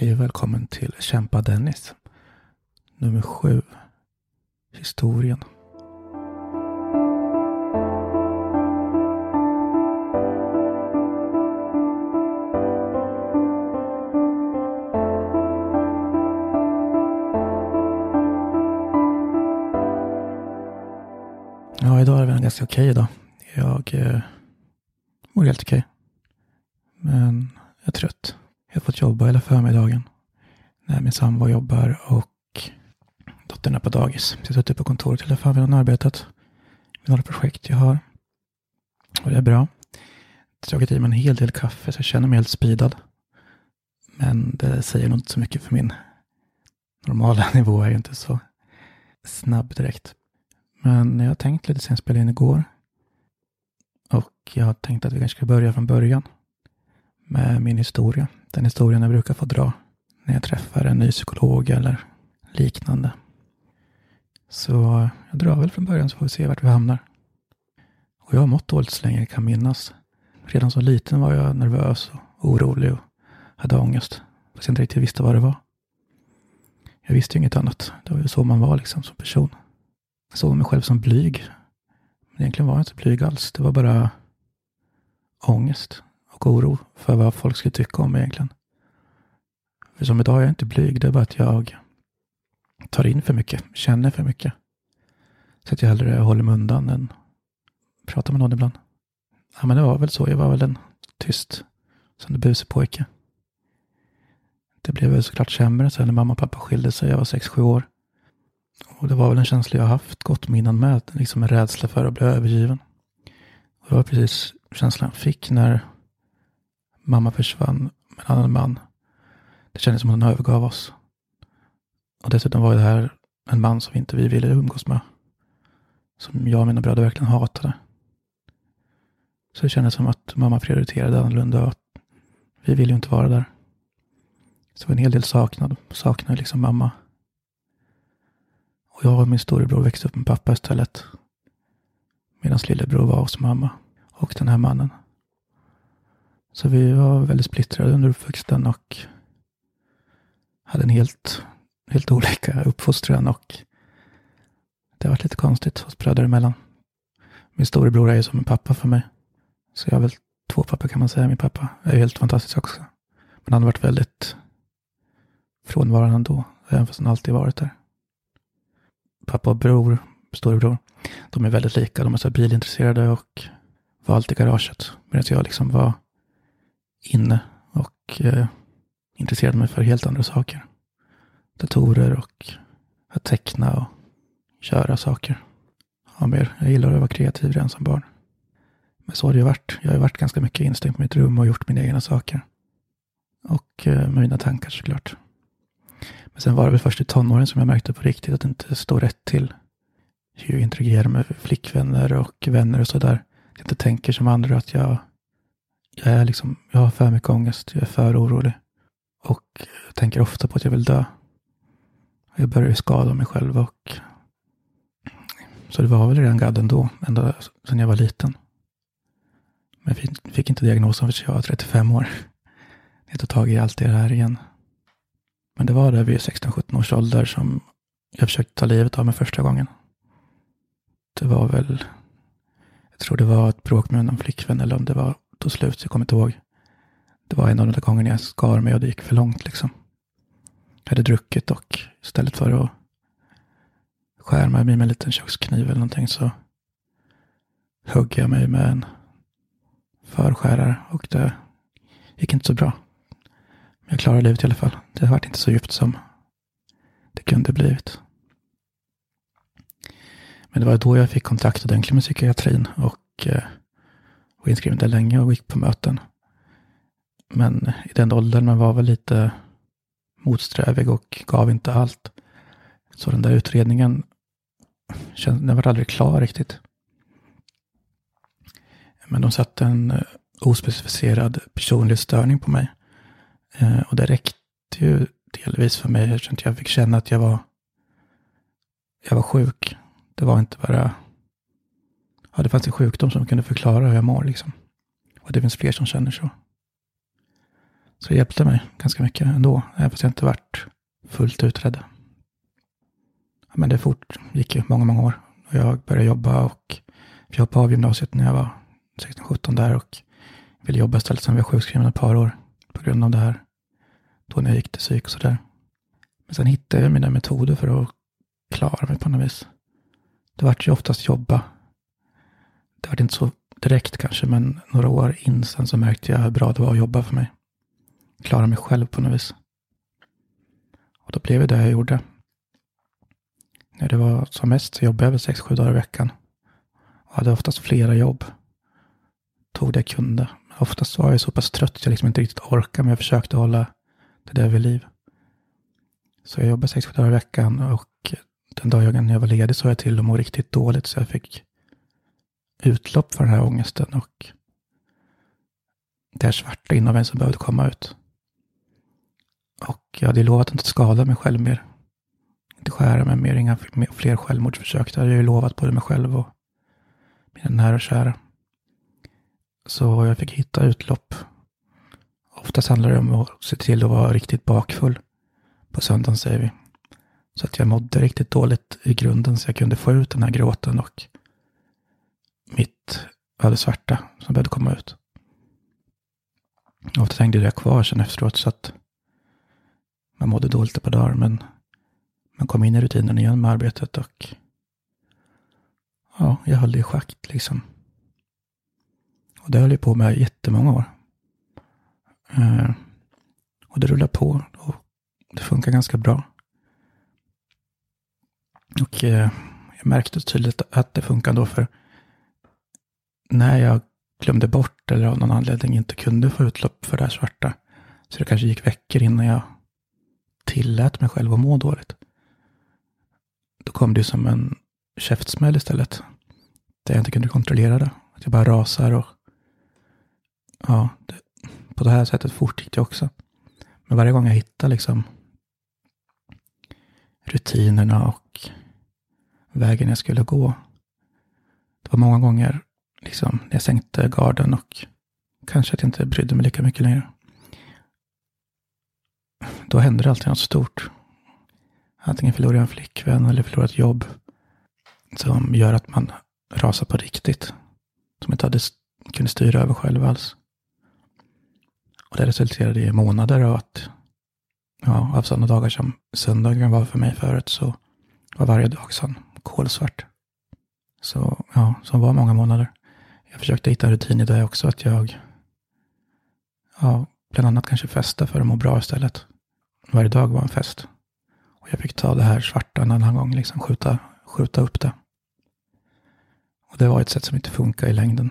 Hej och välkommen till Kämpa Dennis. Nummer sju. Historien. Ja, idag är det en ganska okej dag. Jag eh, mår helt okej. Men jag är trött. Jag har fått jobba hela förmiddagen. När min sambo jobbar och dottern är på dagis. Så jag har suttit på kontoret hela förmiddagen och arbetat med några projekt jag har. Och det är bra. Jag har dragit i mig en hel del kaffe så jag känner mig helt speedad. Men det säger nog inte så mycket för min normala nivå. är ju inte så snabb direkt. Men jag har tänkt lite sen jag spelade in igår. Och jag har tänkt att vi kanske ska börja från början. Med min historia. Den historien jag brukar få dra när jag träffar en ny psykolog eller liknande. Så jag drar väl från början så får vi se vart vi hamnar. Och jag har mått dåligt så länge jag kan minnas. Redan som liten var jag nervös och orolig och hade ångest. Fast jag inte riktigt visste vad det var. Jag visste ju inget annat. Det var ju så man var liksom som person. Jag såg mig själv som blyg. Men egentligen var jag inte blyg alls. Det var bara ångest och oro för vad folk skulle tycka om mig egentligen. För som idag är jag inte blyg. Det är bara att jag tar in för mycket, känner för mycket. Så att jag hellre håller mig undan än pratar med någon ibland. Ja, men det var väl så. Jag var väl en tyst, som en busig pojke. Det blev väl såklart sämre sen när mamma och pappa skilde sig. Jag var sex sju år. Och det var väl en känsla jag haft gott minnen med. Liksom en rädsla för att bli övergiven. Och det var precis känslan jag fick när mamma försvann med en annan man. Det kändes som hon övergav oss. Och dessutom var det här en man som inte vi ville umgås med. Som jag och mina bröder verkligen hatade. Så det kändes som att mamma prioriterade annorlunda och att vi ville ju inte vara där. Så det var en hel del saknad. Saknade liksom mamma. Och jag och min storebror växte upp med pappa istället. Medan lillebror var hos mamma och den här mannen. Så vi var väldigt splittrade under uppväxten och hade en helt, helt olika uppfostran och det har varit lite konstigt oss bröder emellan. Min storebror är ju som en pappa för mig. Så jag har väl två pappor kan man säga. Min pappa är ju helt fantastisk också. Men han har varit väldigt frånvarande ändå, även fast han alltid varit där. Pappa och bror, storebror, de är väldigt lika. De är så bilintresserade och var alltid i garaget. Medan jag liksom var inne och eh, intresserade mig för helt andra saker. Datorer och att teckna och köra saker. Ja, mer. Jag gillar att vara kreativ redan som barn. Men så har det ju varit. Jag har ju varit ganska mycket instängd på mitt rum och gjort mina egna saker. Och eh, med mina tankar såklart. Men sen var det väl först i tonåren som jag märkte på riktigt att det inte står rätt till. Hur jag interagerar med flickvänner och vänner och sådär. Jag inte tänker som andra att jag, jag är liksom, jag har för mycket ångest. Jag är för orolig. Och jag tänker ofta på att jag vill dö. Jag börjar skada mig själv och så det var väl redan gadd ändå, ända sedan jag var liten. Men jag fick inte diagnosen förrän jag var 35 år. Jag tog tag i allt det här igen. Men det var där vid 16-17 års ålder som jag försökte ta livet av mig första gången. Det var väl, jag tror det var ett bråk med någon flickvän eller om det var tog slut, jag kommer inte ihåg. Det var en av de där gångerna jag skar mig och det gick för långt liksom. Jag hade druckit och istället för att skära mig med en liten kökskniv eller någonting så högg jag mig med en förskärare och det gick inte så bra. Men jag klarade livet i alla fall. Det var inte så djupt som det kunde blivit. Men det var då jag fick kontakt ordentligt med psykiatrin och eh, var inskriven där länge och gick på möten. Men i den åldern man var väl lite motsträvig och gav inte allt. Så den där utredningen, den var aldrig klar riktigt. Men de satte en eh, ospecificerad ospecificerad personlighetsstörning på mig. Eh, och det räckte ju delvis för mig eftersom jag fick känna att jag var, jag var sjuk. Det var inte bara, ja det fanns en sjukdom som kunde förklara hur jag mår liksom. Och det finns fler som känner så. Så det hjälpte mig ganska mycket ändå, även fast jag inte varit fullt utredd. Men det fort, gick ju många, många år. Och jag började jobba och jag hoppade av gymnasiet när jag var 16-17 där och ville jobba istället Sen blev jag sjukskriven ett par år på grund av det här. Då när jag gick till psyk och sådär. Men sen hittade jag mina metoder för att klara mig på något vis. Det vart ju oftast jobba. Det var inte så direkt kanske, men några år in sen så märkte jag hur bra det var att jobba för mig. Klara mig själv på något vis. Och då blev det det jag gjorde. När det var som mest så jobbade jag väl 6-7 dagar i veckan. Och hade oftast flera jobb. Tog det jag kunde. Oftast var jag så pass trött att jag liksom inte riktigt orkade, men jag försökte hålla det där vid liv. Så jag jobbade 6-7 dagar i veckan och den dagen jag var ledig så jag till att må riktigt dåligt så jag fick utlopp för den här ångesten och det här svarta inom en som behövde komma ut. Och jag hade lovat att inte skada mig själv mer. Inte skära mig mer, inga fler självmordsförsök. Det hade jag ju lovat både mig själv och mina nära och kära. Så jag fick hitta utlopp. Oftast handlar det om att se till att vara riktigt bakfull. På söndagen säger vi. Så att jag mådde riktigt dåligt i grunden så jag kunde få ut den här gråten och mitt ödesvarta som behövde komma ut. Ofta hängde det kvar sen efteråt så att man mådde dåligt ett par dagar men man kom in i rutinen igen med arbetet och ja, jag höll det i schakt liksom. Och det höll jag på med jättemånga år. Eh, och det rullade på och det funkar ganska bra. Och eh, jag märkte tydligt att det funkar då för när jag glömde bort eller av någon anledning inte kunde få utlopp för det här svarta. Så det kanske gick veckor innan jag tillät mig själv att må dåligt. Då kom det som en käftsmäll istället. Där jag inte kunde kontrollera det. Att jag bara rasar och ja, det, på det här sättet fortgick det också. Men varje gång jag hittade liksom rutinerna och vägen jag skulle gå. Det var många gånger liksom, jag sänkte garden och kanske att jag inte brydde mig lika mycket längre. Då hände det alltid något stort. Antingen förlorar jag en flickvän eller förlorar ett jobb som gör att man rasar på riktigt. Som inte hade, kunde styra över själv alls. Och det resulterade i månader av att, ja, av sådana dagar som söndagen var för mig förut så var varje dag sån kolsvart. Så ja, som var många månader. Jag försökte hitta en rutin i det också, att jag, ja, bland annat kanske festa för att må bra istället. Varje dag var en fest. Och jag fick ta det här svarta en annan gång, liksom skjuta, skjuta upp det. Och det var ett sätt som inte funkar i längden.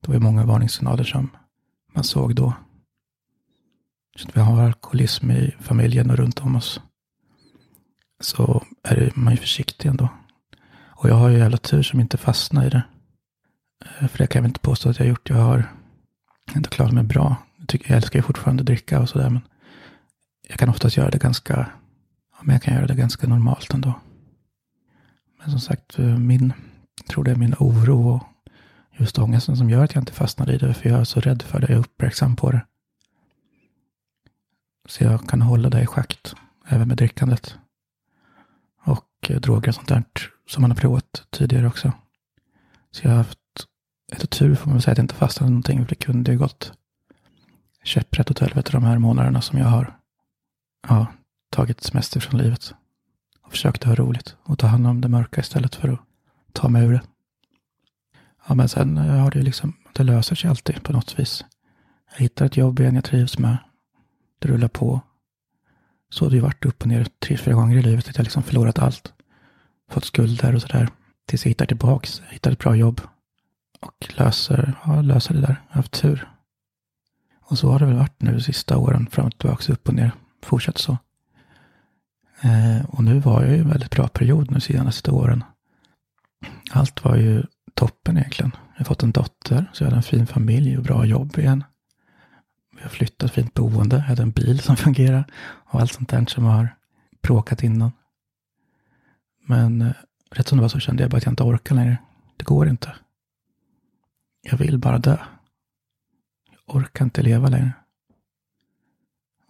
Det var många varningssignaler som man såg då. Så vi har alkoholism i familjen och runt om oss. Så är man ju försiktig ändå. Och jag har ju jävla tur som inte fastnar i det. Eh, för det kan jag väl inte påstå att jag har gjort. Jag har inte klarat mig bra. Jag, tycker, jag älskar ju fortfarande att dricka och sådär. Men jag kan oftast göra det ganska, ja, men jag kan göra det ganska normalt ändå. Men som sagt, eh, min, jag tror det är min oro och just ångesten som gör att jag inte fastnar i det. För jag är så rädd för det. Jag är uppmärksam på det. Så jag kan hålla det i schakt. Även med drickandet. Och eh, droger och sånt där som man har provat tidigare också. Så jag har haft ett tur får man väl säga att jag inte fastnade någonting. För det kunde ju gått käpprätt åt helvete de här månaderna som jag har ja, tagit semester från livet. Och försökt ha roligt och ta hand om det mörka istället för att ta mig ur det. Ja, men sen har det ju liksom, det löser sig alltid på något vis. Jag hittar ett jobb igen jag trivs med. Det rullar på. Så har det ju varit upp och ner tre, fyra gånger i livet. Att jag liksom förlorat allt. Fått skulder och sådär. Tills jag hittar tillbaks. Hittar ett bra jobb. Och löser, ja, löser det där. Jag har haft tur. Och så har det väl varit nu de sista åren. Fram och tillbaka, upp och ner. Fortsatt så. Eh, och nu var jag ju en väldigt bra period nu de senaste åren. Allt var ju toppen egentligen. Jag har fått en dotter, så jag hade en fin familj och bra jobb igen. Vi har flyttat fint boende, jag hade en bil som fungerar och allt sånt där som har bråkat innan. Men eh, rätt som det var så kände jag bara att jag inte orkar längre. Det går inte. Jag vill bara dö. Jag orkar inte leva längre.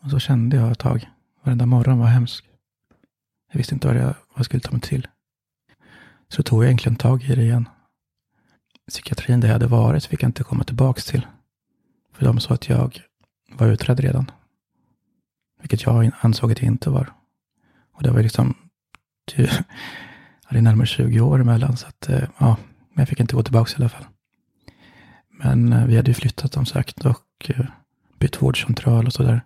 Och så kände jag ett tag. Varenda morgon var hemsk. Jag visste inte vad jag, vad jag skulle ta mig till. Så tog jag egentligen tag i det igen. Psykiatrin där jag hade varit fick jag inte komma tillbaks till. För de sa att jag var utredd redan. Vilket jag ansåg att jag inte var. Och det var liksom, det är närmare 20 år emellan. Så att, eh, ja, men jag fick inte gå tillbaka i alla fall. Men eh, vi hade ju flyttat som sagt och eh, bytt vårdcentral och sådär.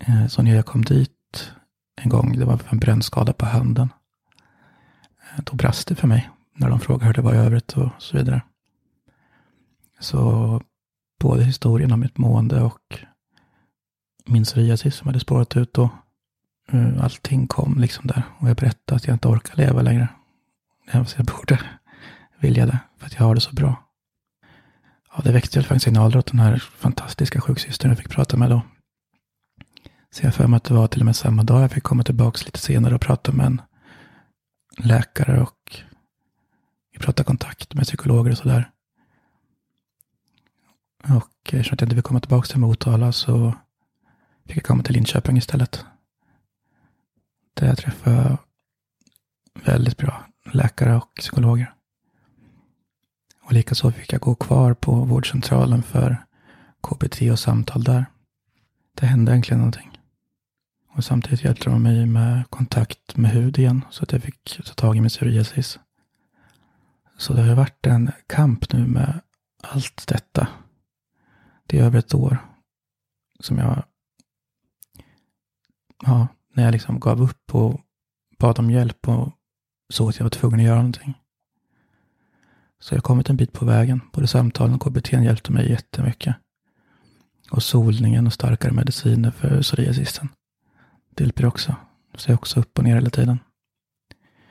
Eh, så när jag kom dit en gång, det var en brännskada på handen. Då brast det för mig när de frågade hur det var i övrigt och så vidare. Så både historien om mitt mående och min psoriasis som hade spårat ut då. Allting kom liksom där och jag berättade att jag inte orkar leva längre. Jag borde vilja det för att jag har det så bra. Ja, det väckte väl alla signaler åt den här fantastiska sjuksystern jag fick prata med då. Så jag för mig att det var till och med samma dag jag fick komma tillbaka lite senare och prata med en läkare och vi pratade kontakt med psykologer och sådär. Och eftersom jag inte vill komma tillbaka till Motala så fick jag komma till Linköping istället. Där jag träffade väldigt bra läkare och psykologer. Och likaså fick jag gå kvar på vårdcentralen för KBT och samtal där. Det hände egentligen någonting. Och samtidigt hjälpte de mig med kontakt med hud igen så att jag fick ta tag i min psoriasis. Så det har varit en kamp nu med allt detta. Det är över ett år som jag, ja, när jag liksom gav upp och bad om hjälp och såg att jag var tvungen att göra någonting. Så jag har kommit en bit på vägen. Både samtalen och KBT hjälpte mig jättemycket. Och solningen och starkare mediciner för psoriasisen. Det hjälper också. Så jag är också upp och ner hela tiden.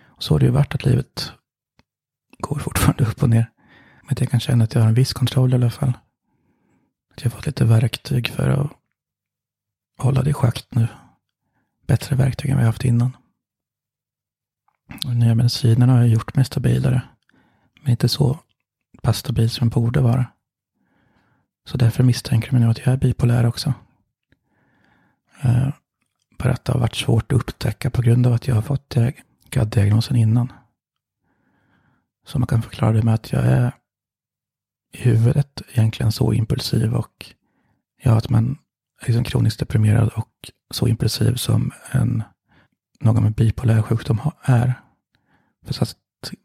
Och så har det ju varit att livet går fortfarande upp och ner. Men jag kan känna att jag har en viss kontroll i alla fall. Att jag har fått lite verktyg för att hålla det i schakt nu. Bättre verktyg än vad jag haft innan. De nya medicinerna har gjort mig stabilare. Men inte så pass stabil som den borde vara. Så därför misstänker de nu att jag är bipolär också. Eh, bara att det har varit svårt att upptäcka på grund av att jag har fått GAD-diagnosen innan. Så man kan förklara det med att jag är i huvudet egentligen så impulsiv och ja, att man är liksom kroniskt deprimerad och så impulsiv som en, någon med bipolär sjukdom är. För att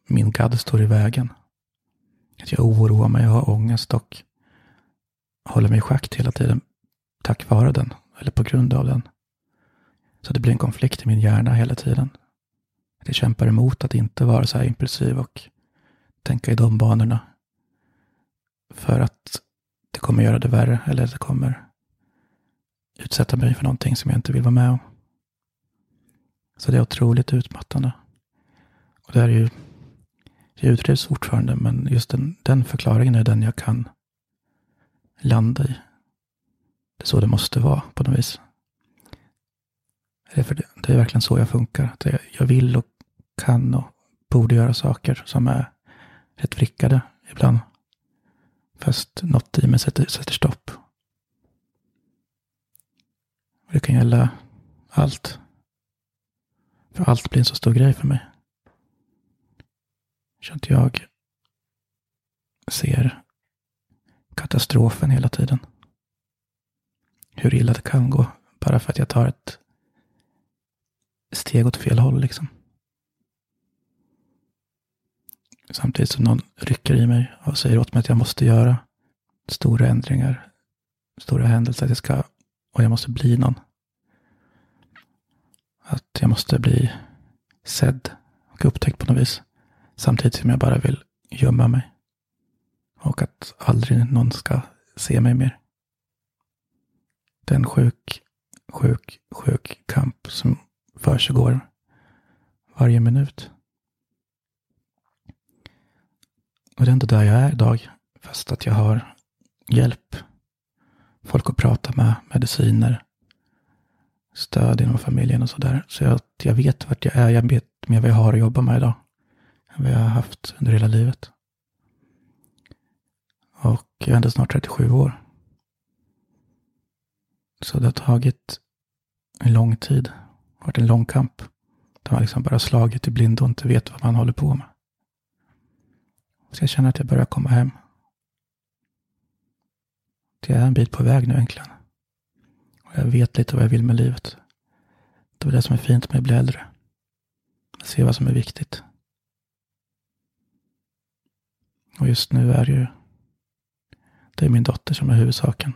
min GAD står i vägen. Att jag oroar mig och har ångest och håller mig i schack hela tiden tack vare den, eller på grund av den. Så det blir en konflikt i min hjärna hela tiden. Att jag kämpar emot att inte vara så här impulsiv och tänka i de banorna. För att det kommer göra det värre, eller det kommer utsätta mig för någonting som jag inte vill vara med om. Så det är otroligt utmattande. Och det här är ju, det utreds fortfarande, men just den, den förklaringen är den jag kan landa i. Det är så det måste vara på något vis. Det är, för det, det är verkligen så jag funkar. Det, jag vill och kan och borde göra saker som är rätt vrickade ibland. Fast något i mig sätter, sätter stopp. Det kan gälla allt. För allt blir en så stor grej för mig. Så att jag ser katastrofen hela tiden. Hur illa det kan gå. Bara för att jag tar ett steg åt fel håll liksom. Samtidigt som någon rycker i mig och säger åt mig att jag måste göra stora ändringar, stora händelser, att jag ska, och jag måste bli någon. Att jag måste bli sedd och upptäckt på något vis. Samtidigt som jag bara vill gömma mig. Och att aldrig någon ska se mig mer. Det är en sjuk, sjuk, sjuk kamp som försiggår varje minut. Och det är ändå där jag är idag. Fast att jag har hjälp. Folk att prata med, mediciner, stöd inom familjen och sådär. Så jag, jag vet vart jag är. Jag vet mer vad jag har att jobba med idag vi har haft under hela livet. Och jag är ändå snart 37 år. Så det har tagit en lång tid. Det har varit en lång kamp. Där man liksom bara slagit i blindo och inte vet vad man håller på med. Så jag känner att jag börjar komma hem. Jag är en bit på väg nu äntligen. Och jag vet lite vad jag vill med livet. Det är det som är fint med att bli äldre. Att se vad som är viktigt. Och just nu är det ju det är min dotter som är huvudsaken.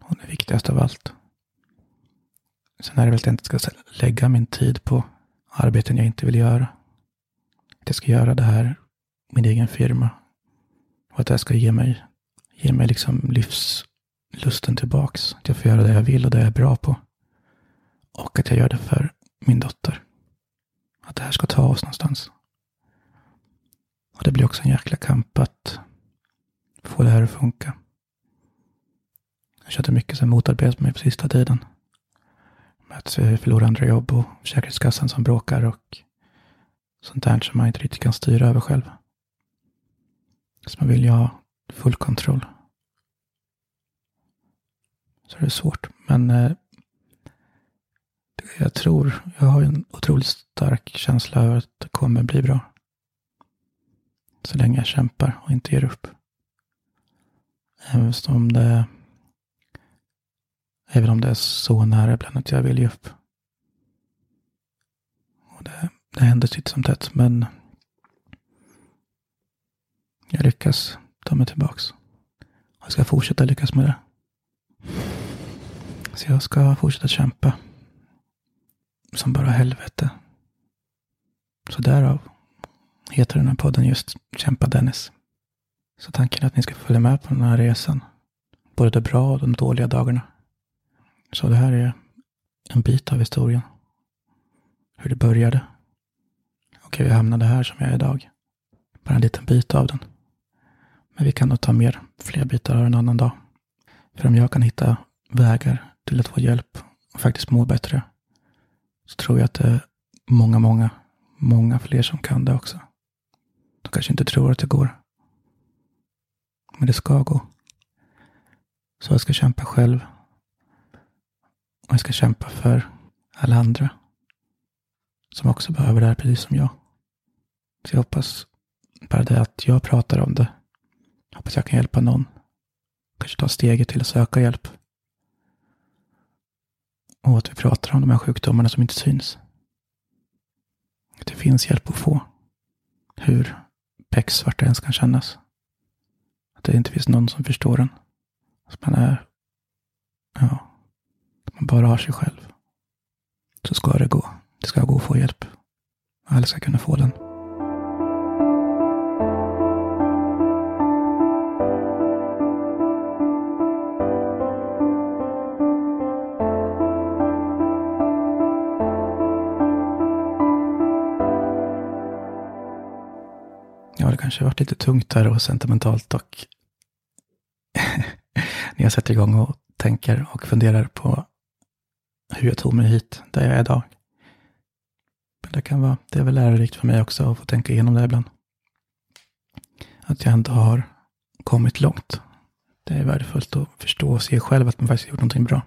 Hon är viktigast av allt. Sen är det väl att jag inte ska lägga min tid på arbeten jag inte vill göra. Att jag ska göra det här, min egen firma. Och att det här ska ge mig, ge mig liksom livslusten tillbaks. Att jag får göra det jag vill och det jag är bra på. Och att jag gör det för min dotter. Att det här ska ta oss någonstans. Och det blir också en jäkla kamp att få det här att funka. Jag körde mycket som motarbetat mig på sista tiden. Med att eh, förlora andra jobb och Försäkringskassan som bråkar och sånt där som man inte riktigt kan styra över själv. Så man vill ju ha full kontroll. Så det är svårt. Men eh, jag tror, jag har en otroligt stark känsla över att det kommer bli bra. Så länge jag kämpar och inte ger upp. Även om det, även om det är så nära ibland att jag vill ge upp. Och det, det händer titt som tätt, men jag lyckas ta mig tillbaks. Jag ska fortsätta lyckas med det. Så jag ska fortsätta kämpa. Som bara helvete. Så därav heter den här podden just Kämpa Dennis. Så tanken är att ni ska följa med på den här resan. Både de bra och de dåliga dagarna. Så det här är en bit av historien. Hur det började. Och hur jag hamnade här som jag är idag. Bara en liten bit av den. Men vi kan nog ta mer, fler bitar av en annan dag. För om jag kan hitta vägar till att få hjälp och faktiskt må bättre. Så tror jag att det är många, många, många fler som kan det också. De kanske inte tror att det går. Men det ska gå. Så jag ska kämpa själv. Och jag ska kämpa för alla andra. Som också behöver det här precis som jag. Så jag hoppas bara det att jag pratar om det. Hoppas jag kan hjälpa någon. Kanske ta steget till att söka hjälp. Och att vi pratar om de här sjukdomarna som inte syns. Att det finns hjälp att få. Hur becksvart det ens kan kännas. Att det inte finns någon som förstår en. Att man är, ja, Att man bara har sig själv. Så ska det gå. Det ska gå att få hjälp. Alla ska kunna få den. Kanske varit lite tungt där och sentimentalt och när jag sätter igång och tänker och funderar på hur jag tog mig hit, där jag är idag. Men det kan vara, det är väl lärorikt för mig också att få tänka igenom det ibland. Att jag ändå har kommit långt. Det är värdefullt att förstå och se själv att man faktiskt gjort någonting bra.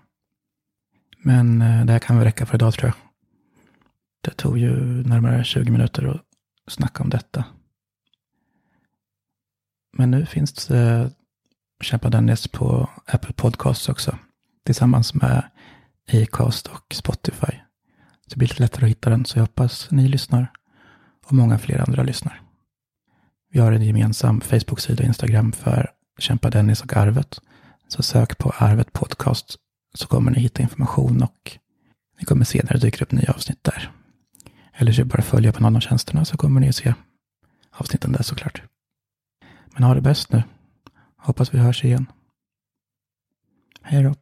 Men eh, det här kan väl räcka för idag tror jag. Det tog ju närmare 20 minuter att snacka om detta. Men nu finns eh, Kämpa Dennis på Apple Podcasts också. Tillsammans med Acast och Spotify. Så det blir lite lättare att hitta den, så jag hoppas ni lyssnar. Och många fler andra lyssnar. Vi har en gemensam Facebook-sida och Instagram för Kämpa Dennis och Arvet. Så sök på Arvet Podcast så kommer ni hitta information och ni kommer se när det dyker upp nya avsnitt där. Eller så bara följa på någon av tjänsterna så kommer ni se avsnitten där såklart. Men ha det bäst nu. Hoppas vi hörs igen. Hej då.